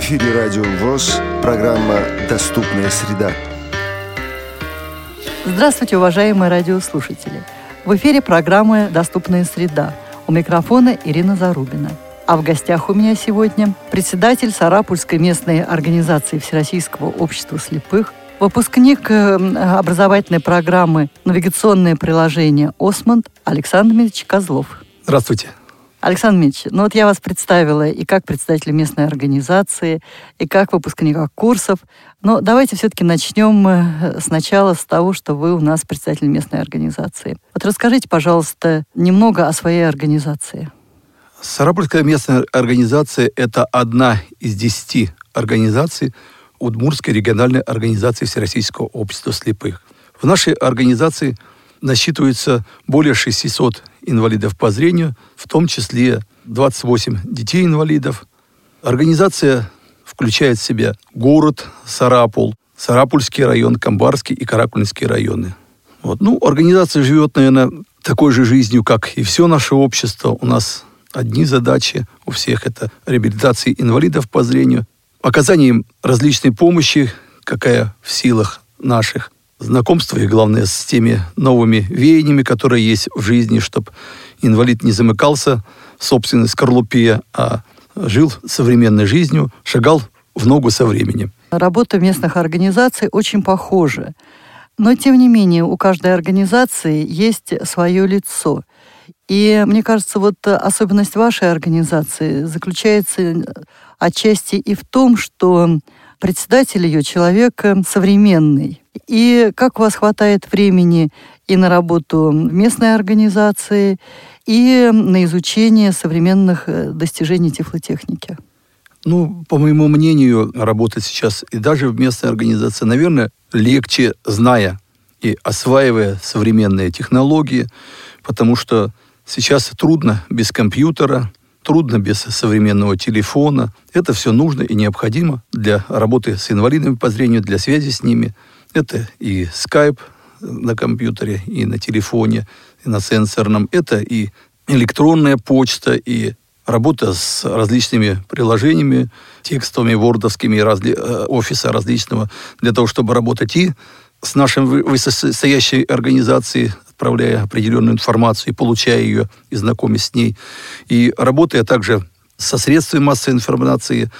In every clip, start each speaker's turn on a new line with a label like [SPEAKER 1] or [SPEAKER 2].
[SPEAKER 1] эфире Радио ВОЗ, программа «Доступная среда».
[SPEAKER 2] Здравствуйте, уважаемые радиослушатели. В эфире программы «Доступная среда». У микрофона Ирина Зарубина. А в гостях у меня сегодня председатель Сарапульской местной организации Всероссийского общества слепых, выпускник э, образовательной программы «Навигационное приложение «Осмонд» Александр Дмитриевич Козлов.
[SPEAKER 3] Здравствуйте.
[SPEAKER 2] Александр Митч, ну вот я вас представила и как представитель местной организации, и как выпускника курсов. Но давайте все-таки начнем э, сначала с того, что вы у нас представитель местной организации. Вот расскажите, пожалуйста, немного о своей организации.
[SPEAKER 3] Сарапульская местная организация – это одна из десяти организаций Удмурской региональной организации Всероссийского общества слепых. В нашей организации насчитывается более 600 инвалидов по зрению, в том числе 28 детей-инвалидов. Организация включает в себя город Сарапул, Сарапульский район, Камбарский и Каракульский районы. Вот. Ну, организация живет, наверное, такой же жизнью, как и все наше общество. У нас одни задачи, у всех это реабилитация инвалидов по зрению, оказание им различной помощи, какая в силах наших, знакомство и, главное, с теми новыми веяниями, которые есть в жизни, чтобы инвалид не замыкался в собственной скорлупе, а жил современной жизнью, шагал в ногу со временем.
[SPEAKER 2] Работа местных организаций очень похожа. Но, тем не менее, у каждой организации есть свое лицо. И мне кажется, вот особенность вашей организации заключается отчасти и в том, что председатель ее человек современный. И как у вас хватает времени и на работу местной организации, и на изучение современных э, достижений тифлотехники?
[SPEAKER 3] Ну, по моему мнению, работать сейчас и даже в местной организации, наверное, легче, зная и осваивая современные технологии, потому что сейчас трудно без компьютера, трудно без современного телефона. Это все нужно и необходимо для работы с инвалидами по зрению, для связи с ними. Это и скайп на компьютере, и на телефоне, и на сенсорном. Это и электронная почта, и работа с различными приложениями, текстовыми, вордовскими, разли, э, офиса различного, для того, чтобы работать и с нашей высокостоящей организацией, отправляя определенную информацию и получая ее и знакомясь с ней. И работая также со средствами массовой информации,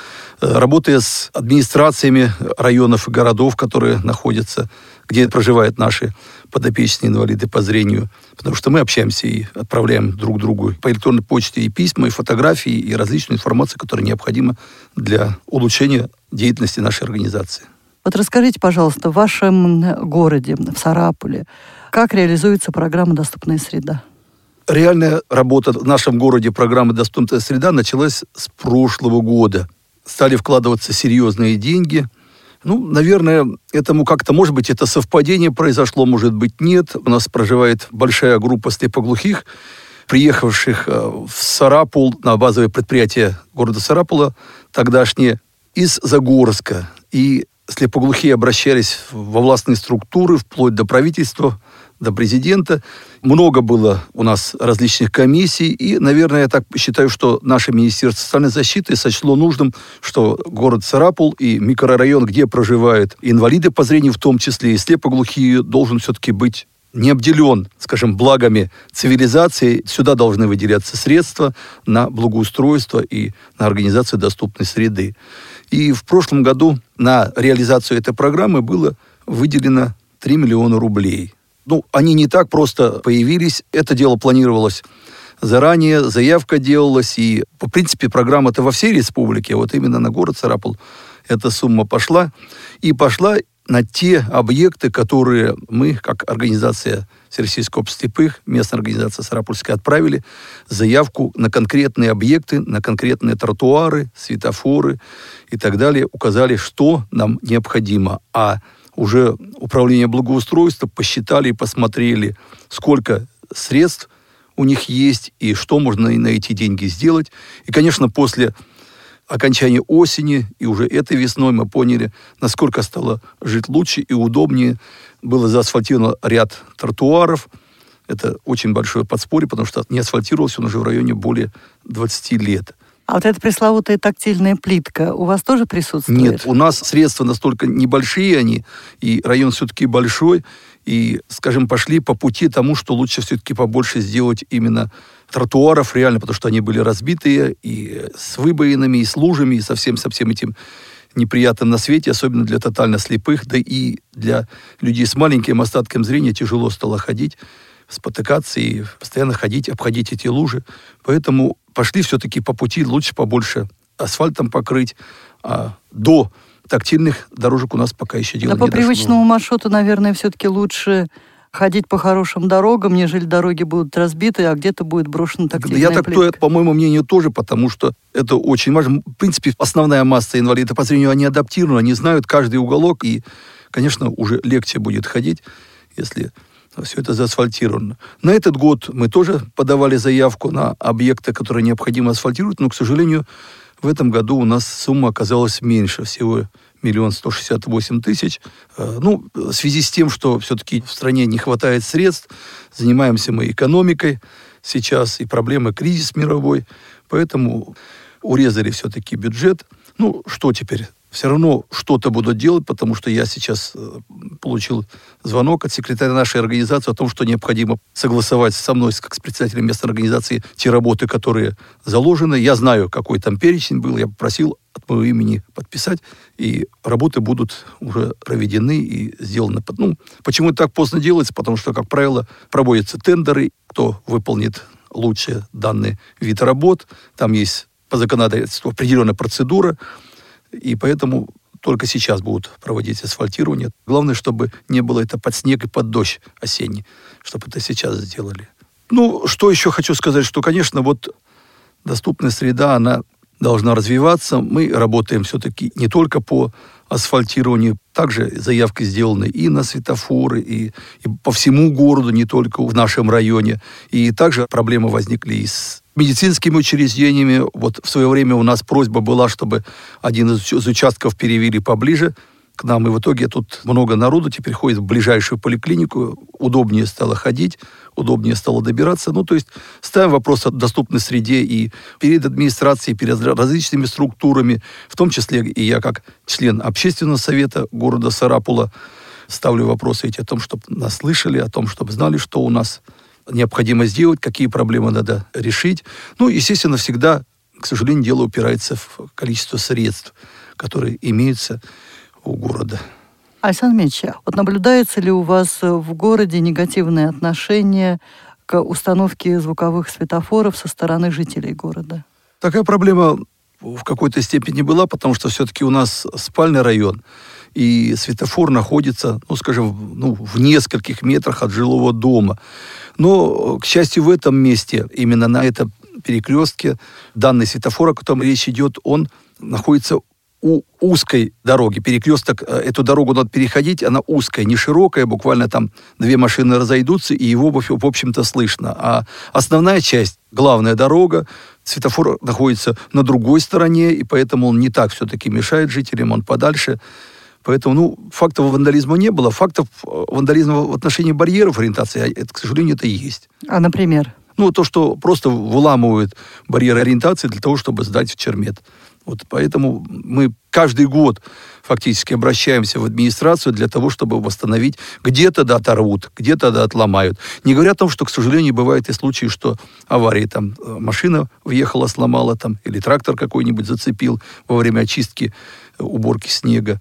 [SPEAKER 3] э, работая с администрациями районов и городов, которые находятся, где проживают наши подопечные инвалиды по зрению, потому что мы общаемся и отправляем друг другу по электронной почте и письма, и фотографии, и различную информацию, которая необходима для улучшения деятельности нашей организации.
[SPEAKER 2] Вот расскажите, пожалуйста, в вашем городе, в Сарапуле, как реализуется программа «Доступная среда»?
[SPEAKER 3] Реальная работа в нашем городе программы «Доступная среда» началась с прошлого года. Стали вкладываться серьезные деньги. Ну, наверное, этому как-то, может быть, это совпадение произошло, может быть, нет. У нас проживает большая группа слепоглухих, приехавших э, в Сарапул, на базовое предприятие города Сарапула, тогдашнее, из Загорска. И слепоглухие обращались во властные структуры, вплоть до правительства, до президента. Много было у нас различных комиссий, и, наверное, я так считаю, что наше Министерство социальной защиты сочло нужным, что город Сарапул и микрорайон, где проживают инвалиды по зрению, в том числе и слепоглухие, должен все-таки быть не обделен, скажем, благами цивилизации, сюда должны выделяться средства на благоустройство и на организацию доступной среды. И в прошлом году на реализацию этой программы было выделено 3 миллиона рублей. Ну, они не так просто появились. Это дело планировалось заранее, заявка делалась, и, по принципе, программа-то во всей республике, вот именно на город Сарапул эта сумма пошла. И пошла на те объекты, которые мы, как организация Всероссийского общества местная организация Сарапульская, отправили заявку на конкретные объекты, на конкретные тротуары, светофоры и так далее, указали, что нам необходимо. А уже управление благоустройства посчитали и посмотрели, сколько средств у них есть и что можно на эти деньги сделать. И, конечно, после окончания осени и уже этой весной мы поняли, насколько стало жить лучше и удобнее. Было заасфальтировано ряд тротуаров. Это очень большое подспорье, потому что не асфальтировался он уже в районе более 20 лет.
[SPEAKER 2] А вот эта пресловутая тактильная плитка у вас тоже присутствует?
[SPEAKER 3] Нет, у нас средства настолько небольшие они, и район все-таки большой, и, скажем, пошли по пути тому, что лучше все-таки побольше сделать именно тротуаров реально, потому что они были разбитые и с выбоинами, и с лужами, и совсем со всем этим неприятным на свете, особенно для тотально слепых, да и для людей с маленьким остатком зрения тяжело стало ходить, спотыкаться и постоянно ходить, обходить эти лужи. Поэтому пошли все-таки по пути, лучше побольше асфальтом покрыть, а до тактильных дорожек у нас пока еще дело
[SPEAKER 2] да
[SPEAKER 3] не
[SPEAKER 2] по привычному маршруту, наверное, все-таки лучше ходить по хорошим дорогам, нежели дороги будут разбиты, а где-то будет брошена тактильная
[SPEAKER 3] Я так то, по моему мнению, тоже, потому что это очень важно. В принципе, основная масса инвалидов по зрению, они адаптированы, они знают каждый уголок, и, конечно, уже легче будет ходить, если все это заасфальтировано. На этот год мы тоже подавали заявку на объекты, которые необходимо асфальтировать, но, к сожалению, в этом году у нас сумма оказалась меньше, всего миллион сто шестьдесят восемь тысяч. Э, ну, в связи с тем, что все-таки в стране не хватает средств, занимаемся мы экономикой сейчас, и проблемы кризис мировой, поэтому урезали все-таки бюджет. Ну, что теперь? Все равно что-то будут делать, потому что я сейчас э, получил звонок от секретаря нашей организации о том, что необходимо согласовать со мной, как с председателем местной организации, те работы, которые заложены. Я знаю, какой там перечень был, я попросил от моего имени подписать, и работы будут уже проведены и сделаны. Ну, почему это так поздно делается? Потому что, как правило, проводятся тендеры, кто выполнит лучше данный вид работ, там есть по законодательству определенная процедура, и поэтому только сейчас будут проводить асфальтирование. Главное, чтобы не было это под снег и под дождь осенний, чтобы это сейчас сделали. Ну, что еще хочу сказать, что, конечно, вот доступная среда, она должна развиваться. Мы работаем все-таки не только по асфальтированию, также заявки сделаны и на светофоры, и, и по всему городу, не только в нашем районе. И также проблемы возникли и с медицинскими учреждениями. Вот в свое время у нас просьба была, чтобы один из участков перевели поближе к нам. И в итоге тут много народу теперь ходит в ближайшую поликлинику. Удобнее стало ходить, удобнее стало добираться. Ну, то есть ставим вопрос о доступной среде и перед администрацией, перед различными структурами, в том числе и я как член общественного совета города Сарапула ставлю вопросы эти о том, чтобы нас слышали, о том, чтобы знали, что у нас необходимо сделать, какие проблемы надо решить. Ну, естественно, всегда, к сожалению, дело упирается в количество средств, которые имеются у города.
[SPEAKER 2] Александр Меч, вот наблюдается ли у вас в городе негативное отношение к установке звуковых светофоров со стороны жителей города?
[SPEAKER 3] Такая проблема в какой-то степени была, потому что все-таки у нас спальный район, и светофор находится, ну, скажем, ну, в нескольких метрах от жилого дома. Но, к счастью, в этом месте, именно на этом перекрестке, данный светофор, о котором речь идет, он находится у узкой дороги. Перекресток, э, эту дорогу надо переходить, она узкая, не широкая, буквально там две машины разойдутся, и его, в общем-то, слышно. А основная часть, главная дорога, светофор находится на другой стороне, и поэтому он не так все-таки мешает жителям, он подальше. Поэтому, ну, фактов вандализма не было. Фактов э, вандализма в отношении барьеров ориентации, а это, к сожалению, это и есть.
[SPEAKER 2] А, например?
[SPEAKER 3] Ну, то, что просто выламывают барьеры ориентации для того, чтобы сдать в чермет. Вот поэтому мы каждый год фактически обращаемся в администрацию для того, чтобы восстановить. Где-то да оторвут, где-то да отломают. Не говоря о том, что, к сожалению, бывают и случаи, что аварии там э, машина въехала, сломала там, или трактор какой-нибудь зацепил во время очистки, э, уборки снега.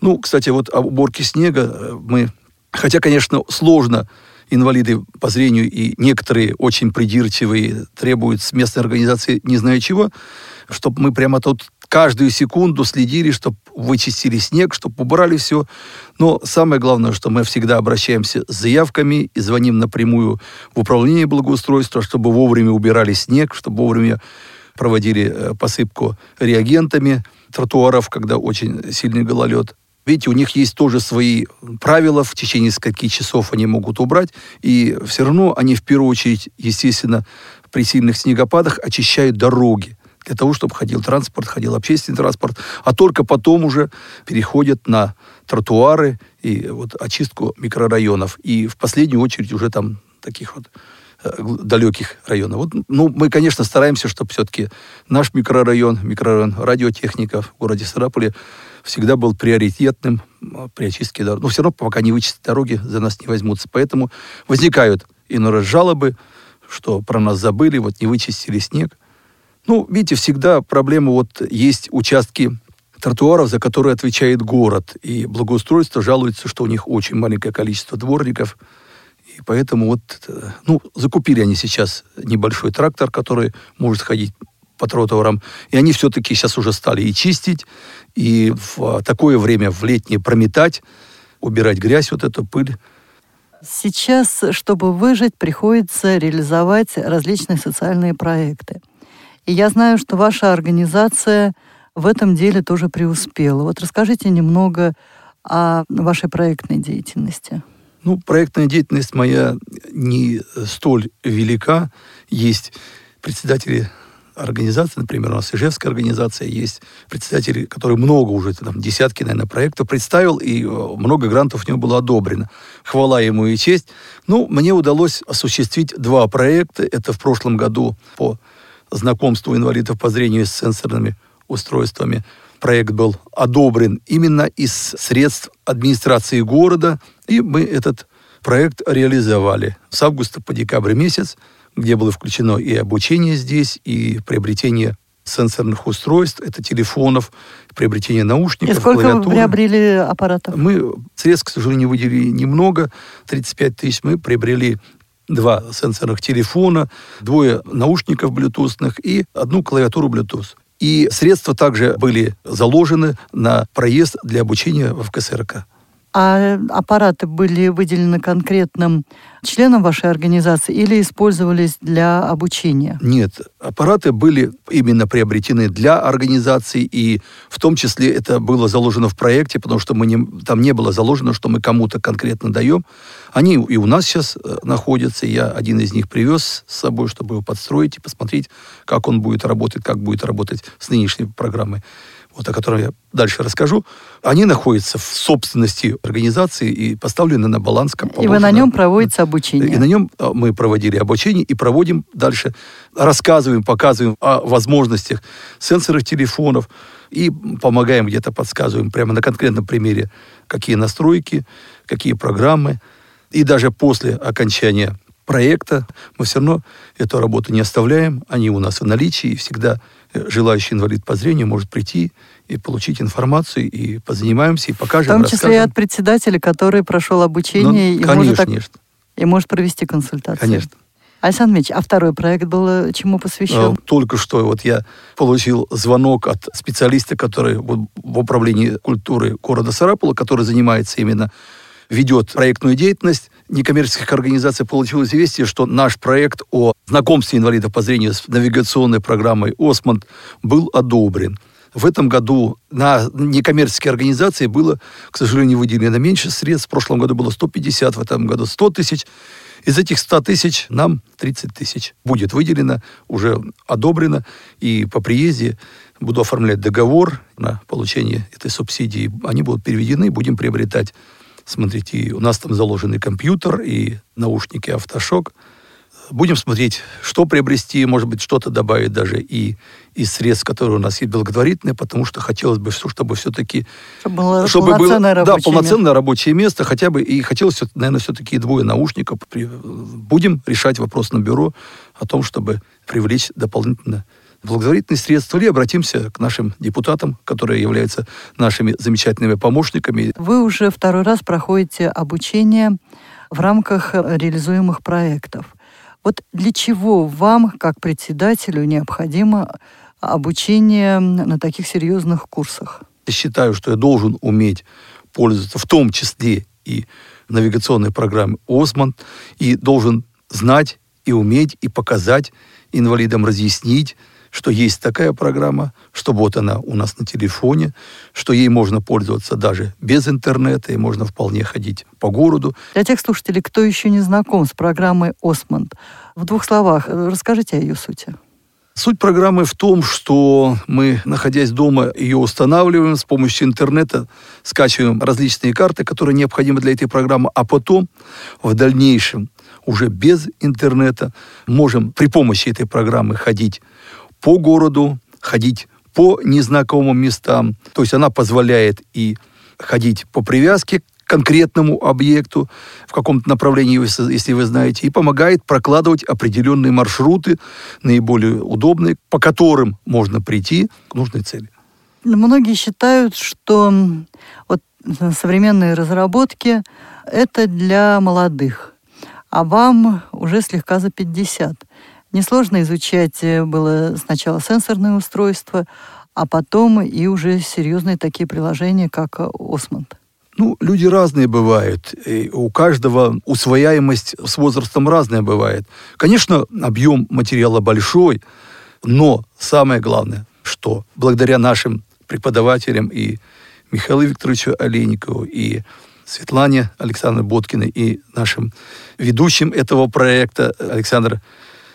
[SPEAKER 3] Ну, кстати, вот о уборке снега э, мы... Хотя, конечно, сложно инвалиды по зрению и некоторые очень придирчивые требуют с местной организации не знаю чего, чтобы мы прямо тут каждую секунду следили, чтобы вычистили снег, чтобы убрали все. Но самое главное, что мы всегда обращаемся с заявками и звоним напрямую в управление благоустройства, чтобы вовремя убирали снег, чтобы вовремя проводили э, посыпку реагентами тротуаров, когда очень сильный гололед. Видите, у них есть тоже свои правила, в течение скольки часов они могут убрать, и все равно они в первую очередь, естественно, при сильных снегопадах очищают дороги для того, чтобы ходил транспорт, ходил общественный транспорт, а только потом уже переходят на тротуары и вот очистку микрорайонов. И в последнюю очередь уже там таких вот э, далеких районов. Вот, ну, мы, конечно, стараемся, чтобы все-таки наш микрорайон, микрорайон радиотехников в городе Сараполе всегда был приоритетным при очистке дорог. Но все равно, пока не вычистят дороги, за нас не возьмутся. Поэтому возникают иной раз жалобы, что про нас забыли, вот не вычистили снег. Ну, видите, всегда проблема, вот есть участки тротуаров, за которые отвечает город. И благоустройство жалуется, что у них очень маленькое количество дворников. И поэтому вот, э, ну, закупили они сейчас небольшой трактор, который может ходить по тротуарам. И они все-таки сейчас уже стали и чистить, и в такое время, в летнее, прометать, убирать грязь, вот эту пыль.
[SPEAKER 2] Сейчас, чтобы выжить, приходится реализовать различные социальные проекты. И я знаю, что ваша организация в этом деле тоже преуспела. Вот расскажите немного о вашей проектной деятельности.
[SPEAKER 3] Ну, проектная деятельность моя не столь велика. Есть председатели организации, например, у нас Ижевская организация есть, председатели, которые много уже, там, десятки, наверное, проектов представил, и э, много грантов у него было одобрено. Хвала ему и честь. Ну, мне удалось осуществить два проекта. Это в прошлом году по знакомству инвалидов по зрению с сенсорными устройствами. Проект был одобрен именно из средств администрации города, и мы этот проект реализовали с августа по декабрь месяц где было включено и обучение здесь, и приобретение сенсорных устройств, это телефонов, приобретение наушников,
[SPEAKER 2] И сколько клавиатуры. вы приобрели аппаратов?
[SPEAKER 3] Мы средств, к сожалению, выделили немного, 35 тысяч. Мы приобрели два сенсорных телефона, двое наушников блютусных и одну клавиатуру Bluetooth. И средства также были заложены на проезд для обучения в КСРК.
[SPEAKER 2] А аппараты были выделены конкретным членам вашей организации или использовались для обучения?
[SPEAKER 3] Нет, аппараты были именно приобретены для организации, и в том числе это было заложено в проекте, потому что мы не, там не было заложено, что мы кому-то конкретно даем. Они и у нас сейчас э, находятся, я один из них привез с собой, чтобы его подстроить и посмотреть, как он будет работать, как будет работать с нынешней программой вот о котором я дальше расскажу, они находятся в собственности организации и поставлены на баланс.
[SPEAKER 2] Как положено. И вы на нем проводите обучение.
[SPEAKER 3] И на нем а, мы проводили обучение и проводим дальше, рассказываем, показываем о возможностях сенсорных телефонов и помогаем где-то, подсказываем прямо на конкретном примере, какие настройки, какие программы. И даже после окончания проекта мы все равно эту работу не оставляем, они у нас в наличии, и всегда желающий инвалид по зрению может прийти и получить информацию, и позанимаемся, и покажем,
[SPEAKER 2] В том числе расскажем. и от председателя, который прошел обучение ну,
[SPEAKER 3] и, конечно, может конечно.
[SPEAKER 2] и может провести консультацию.
[SPEAKER 3] Конечно.
[SPEAKER 2] Александр Ильич, а второй проект был э, чему посвящен?
[SPEAKER 3] Э, только что вот я получил звонок от специалиста, который вот в управлении культуры города Сарапула, который занимается именно ведет проектную деятельность некоммерческих организаций, получилось известие, что наш проект о знакомстве инвалидов по зрению с навигационной программой «Осмонд» был одобрен. В этом году на некоммерческие организации было, к сожалению, выделено меньше средств. В прошлом году было 150, в этом году 100 тысяч. Из этих 100 тысяч нам 30 тысяч будет выделено, уже одобрено. И по приезде буду оформлять договор на получение этой субсидии. Они будут переведены, будем приобретать смотрите, у нас там заложенный компьютер и наушники автошок. Будем смотреть, что приобрести, может быть, что-то добавить даже и из средств, которые у нас есть благотворительные, потому что хотелось бы, чтобы все-таки...
[SPEAKER 2] Чтобы было чтобы полноценное было,
[SPEAKER 3] рабочее Да, полноценное место. рабочее место, хотя бы, и хотелось, наверное, все-таки двое наушников. Будем решать вопрос на бюро о том, чтобы привлечь дополнительно благотворительные средства, или обратимся к нашим депутатам, которые являются нашими замечательными помощниками.
[SPEAKER 2] Вы уже второй раз проходите обучение в рамках реализуемых проектов. Вот для чего вам, как председателю, необходимо обучение на таких серьезных курсах?
[SPEAKER 3] Я считаю, что я должен уметь пользоваться в том числе и навигационной программой «Осман», и должен знать и уметь, и показать инвалидам, разъяснить, что есть такая программа, что вот она у нас на телефоне, что ей можно пользоваться даже без интернета, и можно вполне ходить по городу.
[SPEAKER 2] Для тех слушателей, кто еще не знаком с программой «Осмонд», в двух словах э, расскажите о ее сути.
[SPEAKER 3] Суть программы в том, что мы, находясь дома, ее устанавливаем с помощью интернета, скачиваем различные карты, которые необходимы для этой программы, а потом в дальнейшем уже без интернета. Можем при помощи этой программы ходить по городу, ходить по незнакомым местам. То есть она позволяет и ходить по привязке конкретному объекту в каком-то направлении, если вы знаете, и помогает прокладывать определенные маршруты, наиболее удобные, по которым можно прийти к нужной цели.
[SPEAKER 2] Многие считают, что вот современные разработки – это для молодых, а вам уже слегка за 50. Несложно изучать э, было сначала сенсорное устройство, а потом и уже серьезные такие приложения, как Осмонд.
[SPEAKER 3] Ну, люди разные бывают. И у каждого усвояемость с возрастом разная бывает. Конечно, объем материала большой, но самое главное, что благодаря нашим преподавателям и Михаилу Викторовичу Олейникову, и Светлане Александре Боткиной, и нашим ведущим этого проекта Александру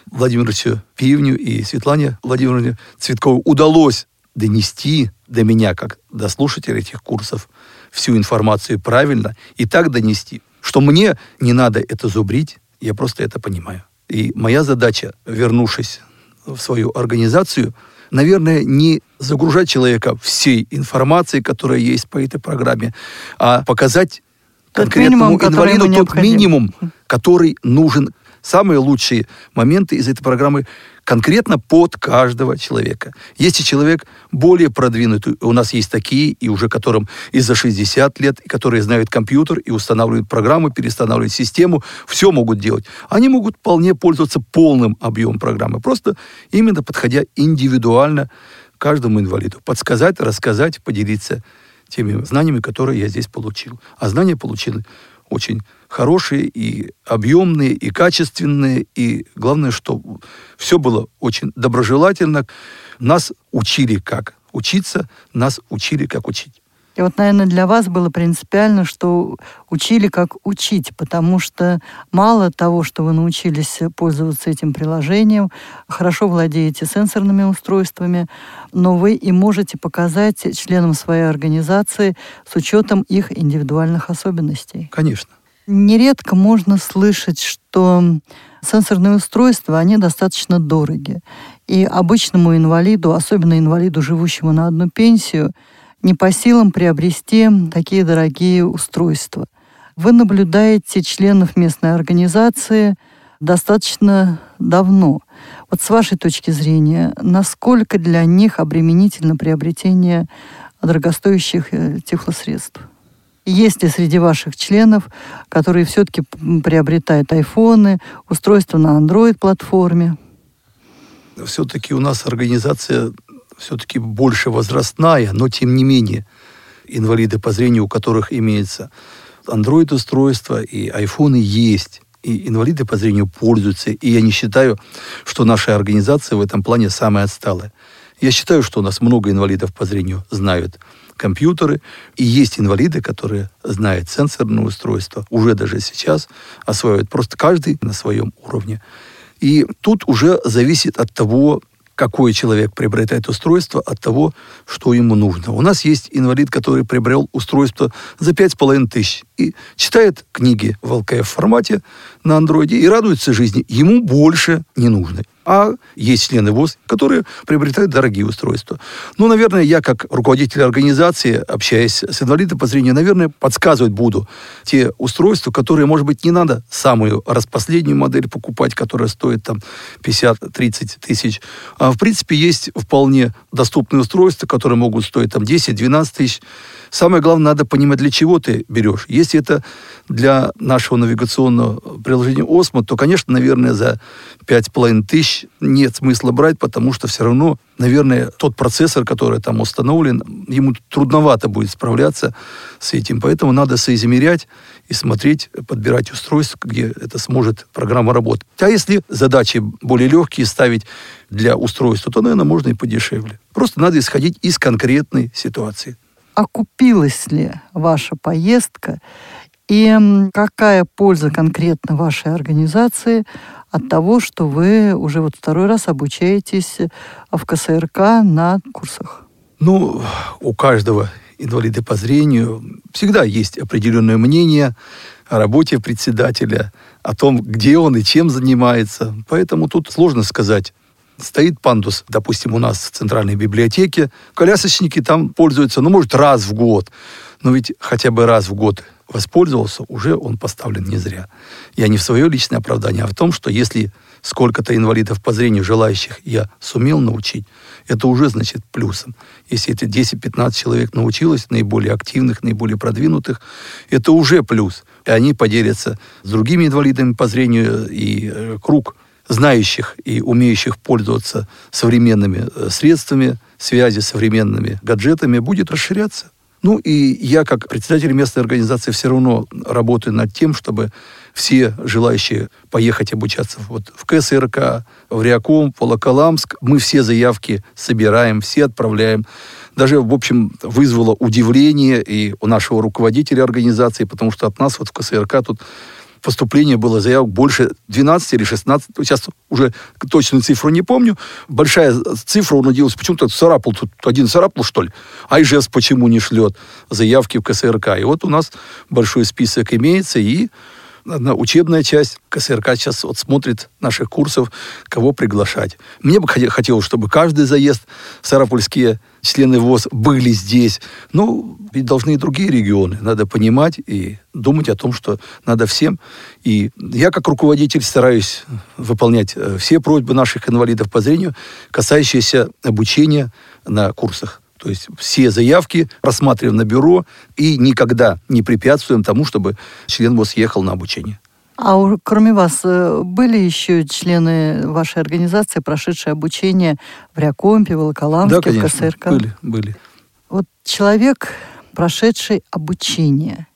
[SPEAKER 3] Владимировичу Пивню и Светлане Владимировне Цветковой удалось донести до меня, как до слушателя этих курсов, всю информацию правильно и так донести, что мне не надо это зубрить, я просто это понимаю. И моя задача, вернувшись в свою организацию, наверное, не загружать человека всей информацией, которая есть по этой программе, а показать тот конкретному минимум, инвалиду тот минимум, который нужен. Самые лучшие моменты из этой программы конкретно под каждого человека. Если человек более продвинутый, у нас есть такие, и уже которым и за 60 лет, и которые знают компьютер и устанавливают программы, перестанавливают систему, все могут делать. Они могут вполне пользоваться полным объемом программы, просто именно подходя индивидуально каждому инвалиду. Подсказать, рассказать, поделиться теми знаниями, которые я здесь получил. А знания получил очень хорошие и объемные, и качественные, и главное, что все было очень доброжелательно. Нас учили как учиться, нас учили как учить.
[SPEAKER 2] И вот, наверное, для вас было принципиально, что учили как учить, потому что мало того, что вы научились пользоваться этим приложением, хорошо владеете сенсорными устройствами, но вы и можете показать членам своей организации с учетом их индивидуальных особенностей.
[SPEAKER 3] Конечно.
[SPEAKER 2] Нередко можно слышать, что сенсорные устройства, они достаточно дороги. И обычному инвалиду, особенно инвалиду, живущему на одну пенсию, не по силам приобрести такие дорогие устройства. Вы наблюдаете членов местной организации достаточно давно. Вот с вашей точки зрения, насколько для них обременительно приобретение дорогостоящих э, тифлосредств? Есть ли среди ваших членов, которые все-таки приобретают айфоны, устройства на Android-платформе?
[SPEAKER 3] Все-таки у нас организация все-таки больше возрастная, но тем не менее инвалиды по зрению, у которых имеется Android-устройство и айфоны есть. И инвалиды по зрению пользуются. И я не считаю, что наша организация в этом плане самая отсталая. Я считаю, что у нас много инвалидов по зрению знают компьютеры. И есть инвалиды, которые знают сенсорное устройство, уже даже сейчас осваивают просто каждый на своем уровне. И тут уже зависит от того, какой человек приобретает устройство от того, что ему нужно. У нас есть инвалид, который приобрел устройство за пять с половиной тысяч и читает книги в ЛКФ формате на андроиде и радуется жизни. Ему больше не нужно. А есть члены ВОЗ, которые приобретают дорогие устройства. Ну, наверное, я как руководитель организации, общаясь с инвалидом по зрению, наверное, подсказывать буду те устройства, которые, может быть, не надо самую распоследнюю модель покупать, которая стоит там 50-30 тысяч. А в принципе есть вполне доступные устройства, которые могут стоить там 10-12 тысяч. Самое главное, надо понимать, для чего ты берешь. Если это для нашего навигационного приложения «Осмо», то, конечно, наверное, за 5,5 тысяч нет смысла брать, потому что все равно, наверное, тот процессор, который там установлен, ему трудновато будет справляться с этим. Поэтому надо соизмерять и смотреть, подбирать устройство, где это сможет программа работать. А если задачи более легкие ставить для устройства, то, наверное, можно и подешевле. Просто надо исходить из конкретной ситуации
[SPEAKER 2] окупилась ли ваша поездка и какая польза конкретно вашей организации от того, что вы уже вот второй раз обучаетесь в КСРК на курсах?
[SPEAKER 3] Ну, у каждого инвалиды по зрению, всегда есть определенное мнение о работе председателя, о том, где он и чем занимается. Поэтому тут сложно сказать. Стоит пандус, допустим, у нас в центральной библиотеке. Колясочники там пользуются, ну, может, раз в год. Но ведь хотя бы раз в год воспользовался, уже он поставлен не зря. Я не в свое личное оправдание, а в том, что если сколько-то инвалидов по зрению желающих я сумел научить, это уже значит плюсом. Если эти 10-15 человек научилось, наиболее активных, наиболее продвинутых, это уже плюс. И они поделятся с другими инвалидами по зрению, и э, круг знающих и умеющих пользоваться современными э, средствами связи, современными гаджетами будет расширяться. Ну и я, как председатель местной организации, все равно работаю над тем, чтобы все желающие поехать обучаться вот в КСРК, в Реаком, в Волоколамск, мы все заявки собираем, все отправляем. Даже, в общем, вызвало удивление и у нашего руководителя организации, потому что от нас вот в КСРК тут поступление было заявок больше 12 или 16, сейчас уже точную цифру не помню. Большая цифра унудилась, почему-то царапал, тут один царапал, что ли? А ИЖС почему не шлет заявки в КСРК? И вот у нас большой список имеется, и одна учебная часть. КСРК сейчас вот смотрит наших курсов, кого приглашать. Мне бы хотелось, чтобы каждый заезд сарапульские члены ВОЗ были здесь. Ну, ведь должны и другие регионы. Надо понимать и думать о том, что надо всем. И я, как руководитель, стараюсь выполнять э, все просьбы наших инвалидов по зрению, касающиеся обучения на курсах. То есть все заявки рассматриваем на бюро и никогда не препятствуем тому, чтобы член ВОЗ ехал на обучение.
[SPEAKER 2] А кроме вас, э, были еще члены вашей организации, прошедшие обучение в Рякомпе, Волоколамске,
[SPEAKER 3] да, конечно,
[SPEAKER 2] в КСРК?
[SPEAKER 3] были, были.
[SPEAKER 2] Вот человек, прошедший обучение,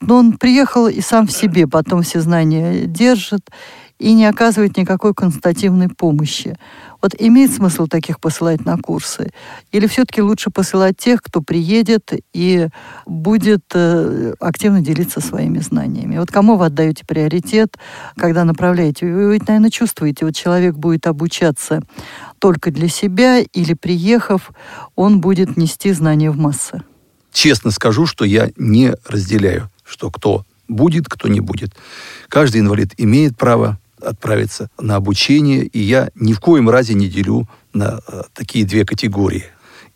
[SPEAKER 2] но он приехал и сам в себе потом все знания держит, и не оказывает никакой констативной помощи. Вот имеет смысл таких посылать на курсы? Или все-таки лучше посылать тех, кто приедет и будет э, активно делиться своими знаниями? Вот кому вы отдаете приоритет, когда направляете? Вы ведь, наверное, чувствуете, вот человек будет обучаться только для себя или, приехав, он будет нести знания в массы?
[SPEAKER 3] Честно скажу, что я не разделяю, что кто будет, кто не будет. Каждый инвалид имеет право отправиться на обучение, и я ни в коем разе не делю на э, такие две категории.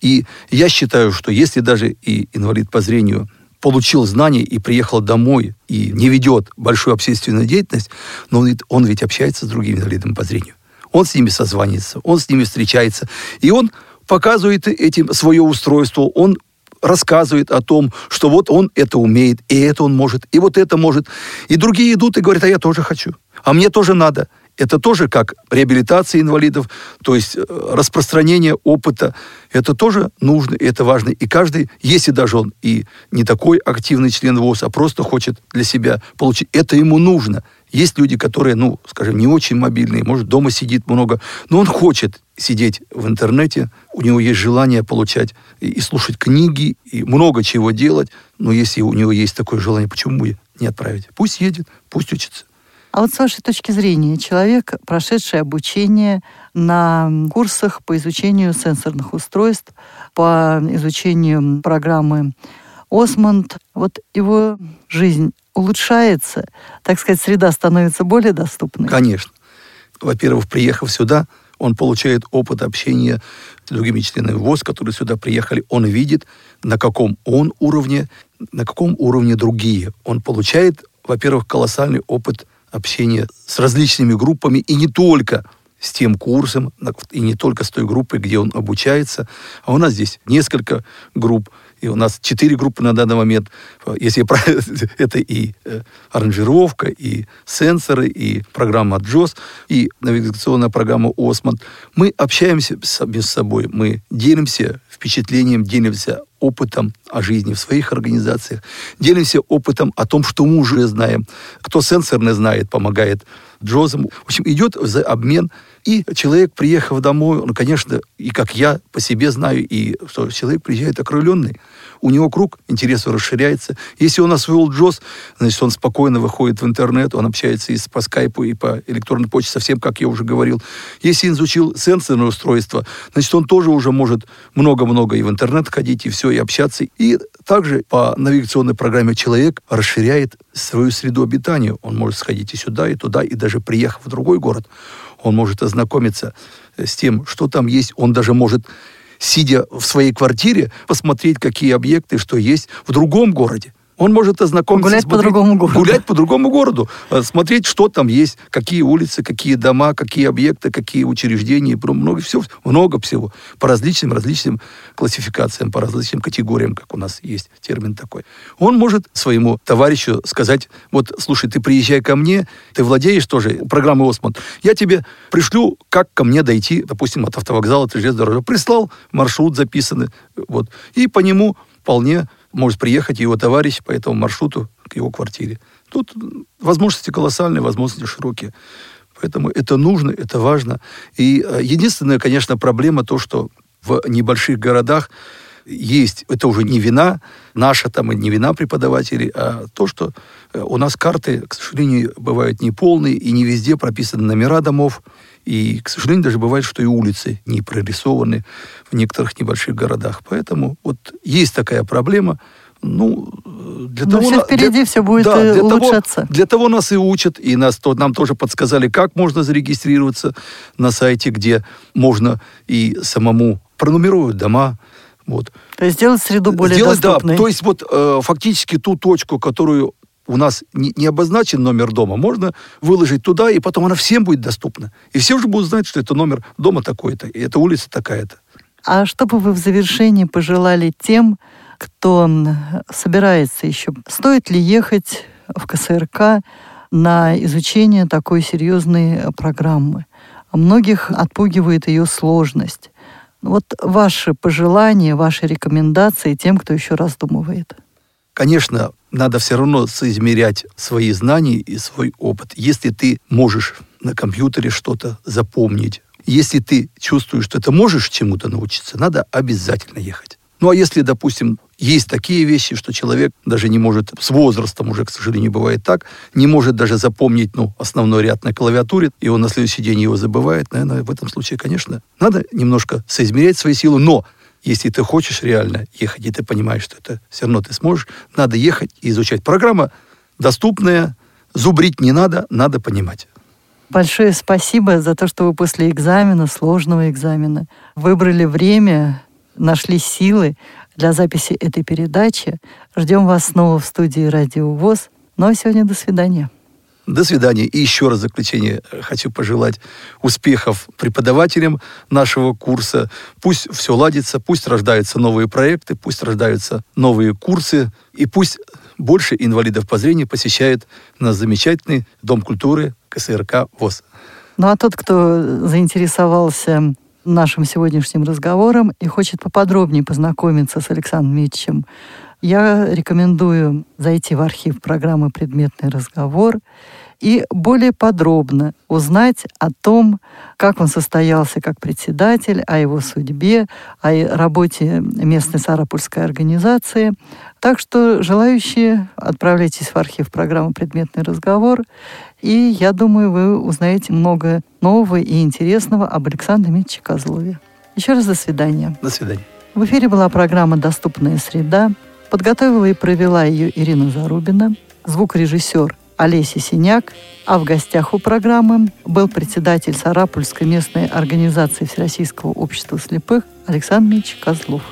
[SPEAKER 3] И я считаю, что если даже и инвалид по зрению получил знания и приехал домой и не ведет большую общественную деятельность, но он ведь, он ведь общается с другими инвалидами по зрению. Он с ними созванивается, он с ними встречается, и он показывает этим свое устройство, он рассказывает о том, что вот он это умеет, и это он может, и вот это может. И другие идут и говорят, а я тоже хочу. А мне тоже надо. Это тоже как реабилитация инвалидов, то есть э, распространение опыта. Это тоже нужно, и это важно. И каждый, если даже он и не такой активный член ВОЗ, а просто хочет для себя получить, это ему нужно. Есть люди, которые, ну, скажем, не очень мобильные, может, дома сидит много, но он хочет сидеть в интернете, у него есть желание получать и, слушать книги, и много чего делать. Но если у него есть такое желание, почему бы не отправить? Пусть едет, пусть учится.
[SPEAKER 2] А вот с вашей точки зрения, человек, прошедший обучение на курсах по изучению сенсорных устройств, по изучению программы Осмонд, вот его жизнь улучшается, так сказать, среда становится более доступной?
[SPEAKER 3] Конечно. Во-первых, приехав сюда, он получает опыт общения с другими членами ВОЗ, которые сюда приехали. Он видит, на каком он уровне, на каком уровне другие. Он получает, во-первых, колоссальный опыт общения с различными группами, и не только с тем курсом, и не только с той группой, где он обучается. А у нас здесь несколько групп, и у нас четыре группы на данный момент. Если правильно, это и э, аранжировка, и сенсоры, и программа JOS, и навигационная программа Осман. Мы общаемся между собой, мы делимся впечатлением, делимся опытом о жизни в своих организациях, делимся опытом о том, что мы уже знаем. Кто сенсорный знает, помогает Джозам. В общем, идет за обмен. И человек, приехав домой, он, конечно, и как я по себе знаю, и что человек приезжает окрыленный. У него круг интересов расширяется. Если он освоил Джоз, значит, он спокойно выходит в интернет, он общается и по скайпу, и по электронной почте, совсем как я уже говорил. Если он изучил сенсорное устройство, значит, он тоже уже может много-много и в интернет ходить, и все все и общаться. И также по навигационной программе человек расширяет свою среду обитания. Он может сходить и сюда, и туда, и даже приехав в другой город, он может ознакомиться с тем, что там есть. Он даже может сидя в своей квартире, посмотреть, какие объекты, что есть в другом городе. Он может ознакомиться...
[SPEAKER 2] Гулять смотреть, по другому городу.
[SPEAKER 3] Гулять по другому городу. Э, смотреть, что там есть, какие улицы, какие дома, какие объекты, какие учреждения. Много всего, много всего. По различным, различным классификациям, по различным категориям, как у нас есть термин такой. Он может своему товарищу сказать, вот, слушай, ты приезжай ко мне, ты владеешь тоже программой «Осман». Я тебе пришлю, как ко мне дойти, допустим, от автовокзала, ты железная дорога. Прислал, маршрут записанный, вот. И по нему вполне может приехать его товарищ по этому маршруту к его квартире. Тут возможности колоссальные, возможности широкие. Поэтому это нужно, это важно. И э, единственная, конечно, проблема то, что в небольших городах есть, это уже не вина наша, там, и не вина преподавателей, а то, что э, у нас карты, к сожалению, бывают неполные, и не везде прописаны номера домов, и, к сожалению, даже бывает, что и улицы не прорисованы в некоторых небольших городах. Поэтому вот есть такая проблема. Ну,
[SPEAKER 2] для Но того, все впереди, для, все будет да, для улучшаться.
[SPEAKER 3] Того, для того нас и учат, и нас, то, нам тоже подсказали, как можно зарегистрироваться на сайте, где можно и самому пронумеровать дома, вот.
[SPEAKER 2] То есть сделать среду более сделать, доступной.
[SPEAKER 3] Да, то есть вот э, фактически ту точку, которую у нас не, не обозначен номер дома, можно выложить туда, и потом она всем будет доступна. И все уже будут знать, что это номер дома такой-то, и это улица такая-то.
[SPEAKER 2] А что бы вы в завершении пожелали тем, кто собирается еще? Стоит ли ехать в КСРК на изучение такой серьезной программы? Многих отпугивает ее сложность. Вот ваши пожелания, ваши рекомендации тем, кто еще раздумывает.
[SPEAKER 3] Конечно, надо все равно соизмерять свои знания и свой опыт. Если ты можешь на компьютере что-то запомнить, если ты чувствуешь, что ты можешь чему-то научиться, надо обязательно ехать. Ну а если, допустим, есть такие вещи, что человек даже не может, с возрастом уже, к сожалению, бывает так, не может даже запомнить ну, основной ряд на клавиатуре, и он на следующий день его забывает, наверное, в этом случае, конечно, надо немножко соизмерять свои силы, но если ты хочешь реально ехать, и ты понимаешь, что это все равно ты сможешь, надо ехать и изучать. Программа доступная, зубрить не надо, надо понимать.
[SPEAKER 2] Большое спасибо за то, что вы после экзамена, сложного экзамена, выбрали время, нашли силы для записи этой передачи. Ждем вас снова в студии «Радио ВОЗ». Ну а сегодня до свидания.
[SPEAKER 3] До свидания. И еще раз в заключение хочу пожелать успехов преподавателям нашего курса. Пусть все ладится, пусть рождаются новые проекты, пусть рождаются новые курсы, и пусть больше инвалидов по зрению посещает наш замечательный Дом культуры КСРК ВОЗ.
[SPEAKER 2] Ну а тот, кто заинтересовался нашим сегодняшним разговором и хочет поподробнее познакомиться с Александром Митчем, я рекомендую зайти в архив программы «Предметный разговор» и более подробно узнать о том, как он состоялся как председатель, о его судьбе, о работе местной Сарапульской организации. Так что желающие отправляйтесь в архив программы «Предметный разговор», и я думаю, вы узнаете много нового и интересного об Александре Митче Козлове. Еще раз до свидания.
[SPEAKER 3] До свидания.
[SPEAKER 2] В эфире была программа «Доступная среда». Подготовила и провела ее Ирина Зарубина, звукорежиссер Олеся Синяк, а в гостях у программы был председатель Сарапульской местной организации Всероссийского общества слепых Александр Мич Козлов.